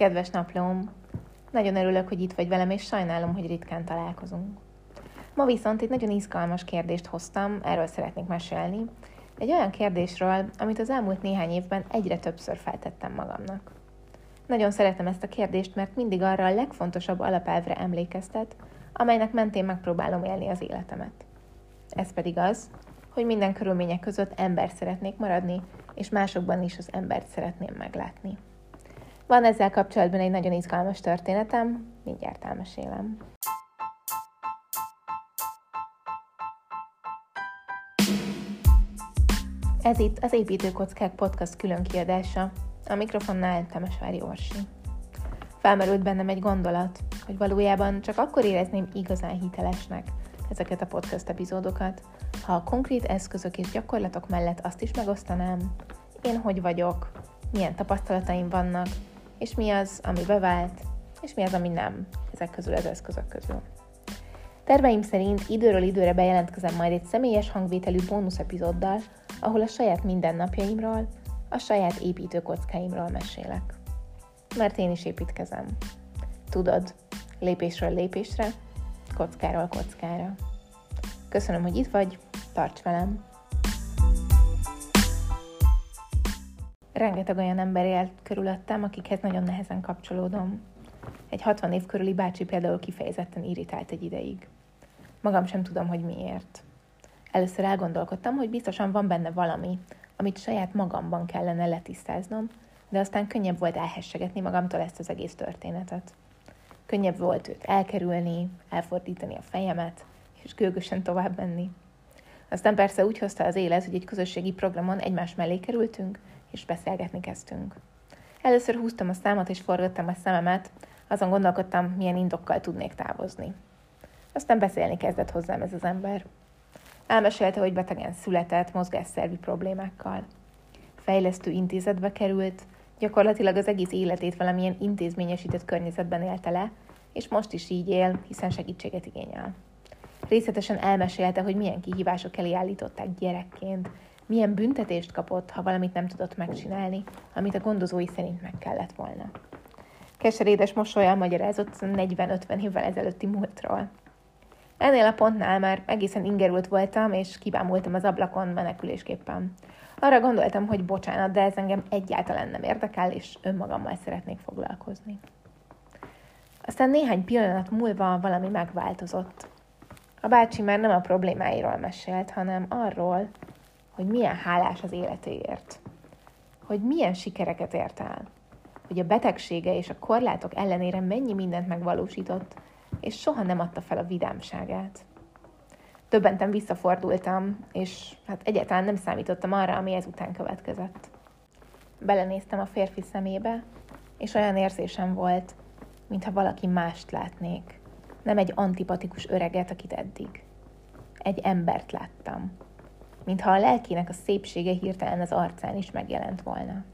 Kedves naplóm! Nagyon örülök, hogy itt vagy velem, és sajnálom, hogy ritkán találkozunk. Ma viszont egy nagyon izgalmas kérdést hoztam, erről szeretnék mesélni. Egy olyan kérdésről, amit az elmúlt néhány évben egyre többször feltettem magamnak. Nagyon szeretem ezt a kérdést, mert mindig arra a legfontosabb alapelvre emlékeztet, amelynek mentén megpróbálom élni az életemet. Ez pedig az, hogy minden körülmények között ember szeretnék maradni, és másokban is az embert szeretném meglátni. Van ezzel kapcsolatban egy nagyon izgalmas történetem, mindjárt elmesélem. Ez itt az Építőkockák Podcast külön kiadása, a mikrofonnál Temesvári Orsi. Felmerült bennem egy gondolat, hogy valójában csak akkor érezném igazán hitelesnek ezeket a podcast epizódokat, ha a konkrét eszközök és gyakorlatok mellett azt is megosztanám, én hogy vagyok, milyen tapasztalataim vannak, és mi az, ami bevált, és mi az, ami nem ezek közül az eszközök közül. Terveim szerint időről időre bejelentkezem majd egy személyes hangvételű bónusz epizóddal, ahol a saját mindennapjaimról, a saját építőkockáimról mesélek. Mert én is építkezem. Tudod, lépésről lépésre, kockáról kockára. Köszönöm, hogy itt vagy, tarts velem! Rengeteg olyan ember élt körülöttem, akikhez nagyon nehezen kapcsolódom. Egy 60 év körüli bácsi például kifejezetten irritált egy ideig. Magam sem tudom, hogy miért. Először elgondolkodtam, hogy biztosan van benne valami, amit saját magamban kellene letisztáznom, de aztán könnyebb volt elhessegetni magamtól ezt az egész történetet. Könnyebb volt őt elkerülni, elfordítani a fejemet, és gőgösen tovább menni. Aztán persze úgy hozta az élet, hogy egy közösségi programon egymás mellé kerültünk, és beszélgetni kezdtünk. Először húztam a számot, és forgattam a szememet, azon gondolkodtam, milyen indokkal tudnék távozni. Aztán beszélni kezdett hozzám ez az ember. Elmesélte, hogy betegen született, mozgásszervi problémákkal. Fejlesztő intézetbe került, gyakorlatilag az egész életét valamilyen intézményesített környezetben élte le, és most is így él, hiszen segítséget igényel. Részletesen elmesélte, hogy milyen kihívások elé állították gyerekként, milyen büntetést kapott, ha valamit nem tudott megcsinálni, amit a gondozói szerint meg kellett volna. Keserédes mosolyal magyarázott 40-50 évvel ezelőtti múltról. Ennél a pontnál már egészen ingerült voltam, és kibámultam az ablakon menekülésképpen. Arra gondoltam, hogy bocsánat, de ez engem egyáltalán nem érdekel, és önmagammal szeretnék foglalkozni. Aztán néhány pillanat múlva valami megváltozott. A bácsi már nem a problémáiról mesélt, hanem arról, hogy milyen hálás az életéért, hogy milyen sikereket ért el, hogy a betegsége és a korlátok ellenére mennyi mindent megvalósított, és soha nem adta fel a vidámságát. Többenten visszafordultam, és hát egyáltalán nem számítottam arra, ami ezután következett. Belenéztem a férfi szemébe, és olyan érzésem volt, mintha valaki mást látnék. Nem egy antipatikus öreget, akit eddig. Egy embert láttam, mintha a lelkének a szépsége hirtelen az arcán is megjelent volna.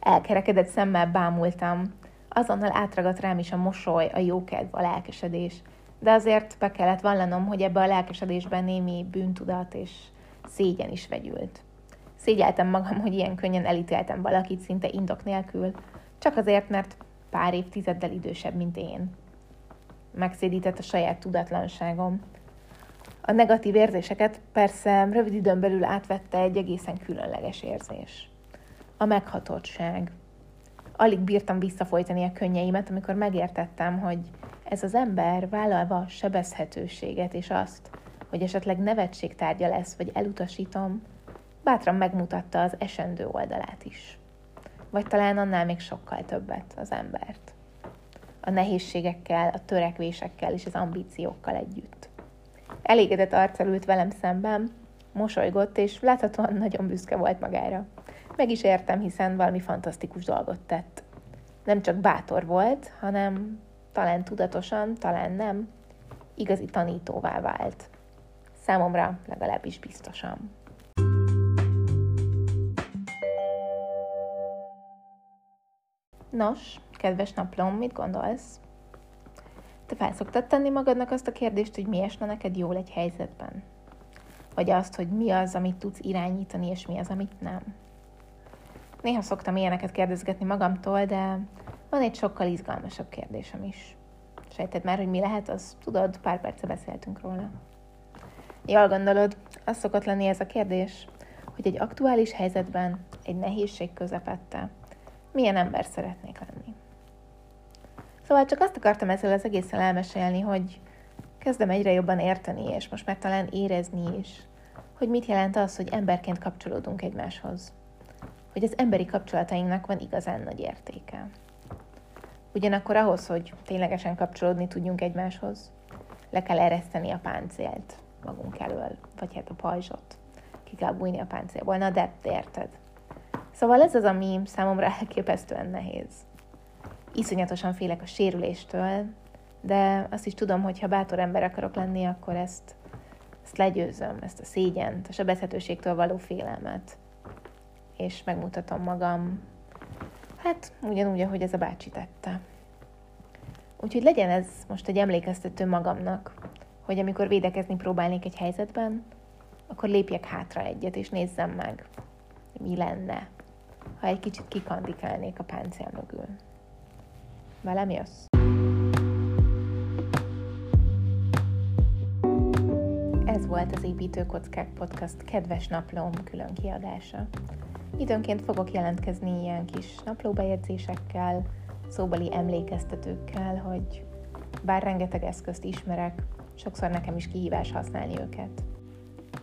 Elkerekedett szemmel bámultam, azonnal átragadt rám is a mosoly, a jókedv, a lelkesedés, de azért be kellett vallanom, hogy ebbe a lelkesedésben némi bűntudat és szégyen is vegyült. Szégyeltem magam, hogy ilyen könnyen elítéltem valakit szinte indok nélkül, csak azért, mert pár évtizeddel idősebb, mint én. Megszédített a saját tudatlanságom, a negatív érzéseket persze rövid időn belül átvette egy egészen különleges érzés. A meghatottság. Alig bírtam visszafolytani a könnyeimet, amikor megértettem, hogy ez az ember vállalva a sebezhetőséget és azt, hogy esetleg nevetség tárgya lesz, vagy elutasítom, bátran megmutatta az esendő oldalát is. Vagy talán annál még sokkal többet az embert. A nehézségekkel, a törekvésekkel és az ambíciókkal együtt. Elégedett arccal ült velem szemben, mosolygott, és láthatóan nagyon büszke volt magára. Meg is értem, hiszen valami fantasztikus dolgot tett. Nem csak bátor volt, hanem talán tudatosan, talán nem, igazi tanítóvá vált. Számomra legalábbis biztosan. Nos, kedves naplom, mit gondolsz? Te fel szoktad tenni magadnak azt a kérdést, hogy mi esne neked jól egy helyzetben? Vagy azt, hogy mi az, amit tudsz irányítani, és mi az, amit nem? Néha szoktam ilyeneket kérdezgetni magamtól, de van egy sokkal izgalmasabb kérdésem is. Sejted már, hogy mi lehet, az tudod, pár perce beszéltünk róla. Jól gondolod, az szokott lenni ez a kérdés, hogy egy aktuális helyzetben, egy nehézség közepette, milyen ember szeretnék lenni. Szóval csak azt akartam ezzel az egészen elmesélni, hogy kezdem egyre jobban érteni, és most már talán érezni is, hogy mit jelent az, hogy emberként kapcsolódunk egymáshoz. Hogy az emberi kapcsolatainknak van igazán nagy értéke. Ugyanakkor ahhoz, hogy ténylegesen kapcsolódni tudjunk egymáshoz, le kell ereszteni a páncélt magunk elől, vagy hát a pajzsot. Ki kell bújni a páncélból. Na de, érted. Szóval ez az, ami számomra elképesztően nehéz. Iszonyatosan félek a sérüléstől, de azt is tudom, hogy ha bátor ember akarok lenni, akkor ezt, ezt legyőzöm, ezt a szégyent, a sebezhetőségtől való félelmet. És megmutatom magam, hát ugyanúgy, ahogy ez a bácsi tette. Úgyhogy legyen ez most egy emlékeztető magamnak, hogy amikor védekezni próbálnék egy helyzetben, akkor lépjek hátra egyet, és nézzem meg, mi lenne, ha egy kicsit kikandikálnék a páncél mögül. Velem jössz? Ez volt az Építőkockák Podcast kedves naplóm külön kiadása. Időnként fogok jelentkezni ilyen kis naplóbejegyzésekkel, szóbeli emlékeztetőkkel, hogy bár rengeteg eszközt ismerek, sokszor nekem is kihívás használni őket.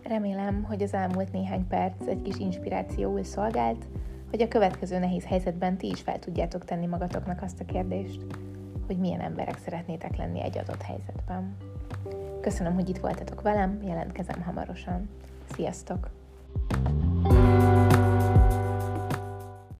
Remélem, hogy az elmúlt néhány perc egy kis inspirációul szolgált, hogy a következő nehéz helyzetben ti is fel tudjátok tenni magatoknak azt a kérdést, hogy milyen emberek szeretnétek lenni egy adott helyzetben. Köszönöm, hogy itt voltatok velem, jelentkezem hamarosan. Sziasztok!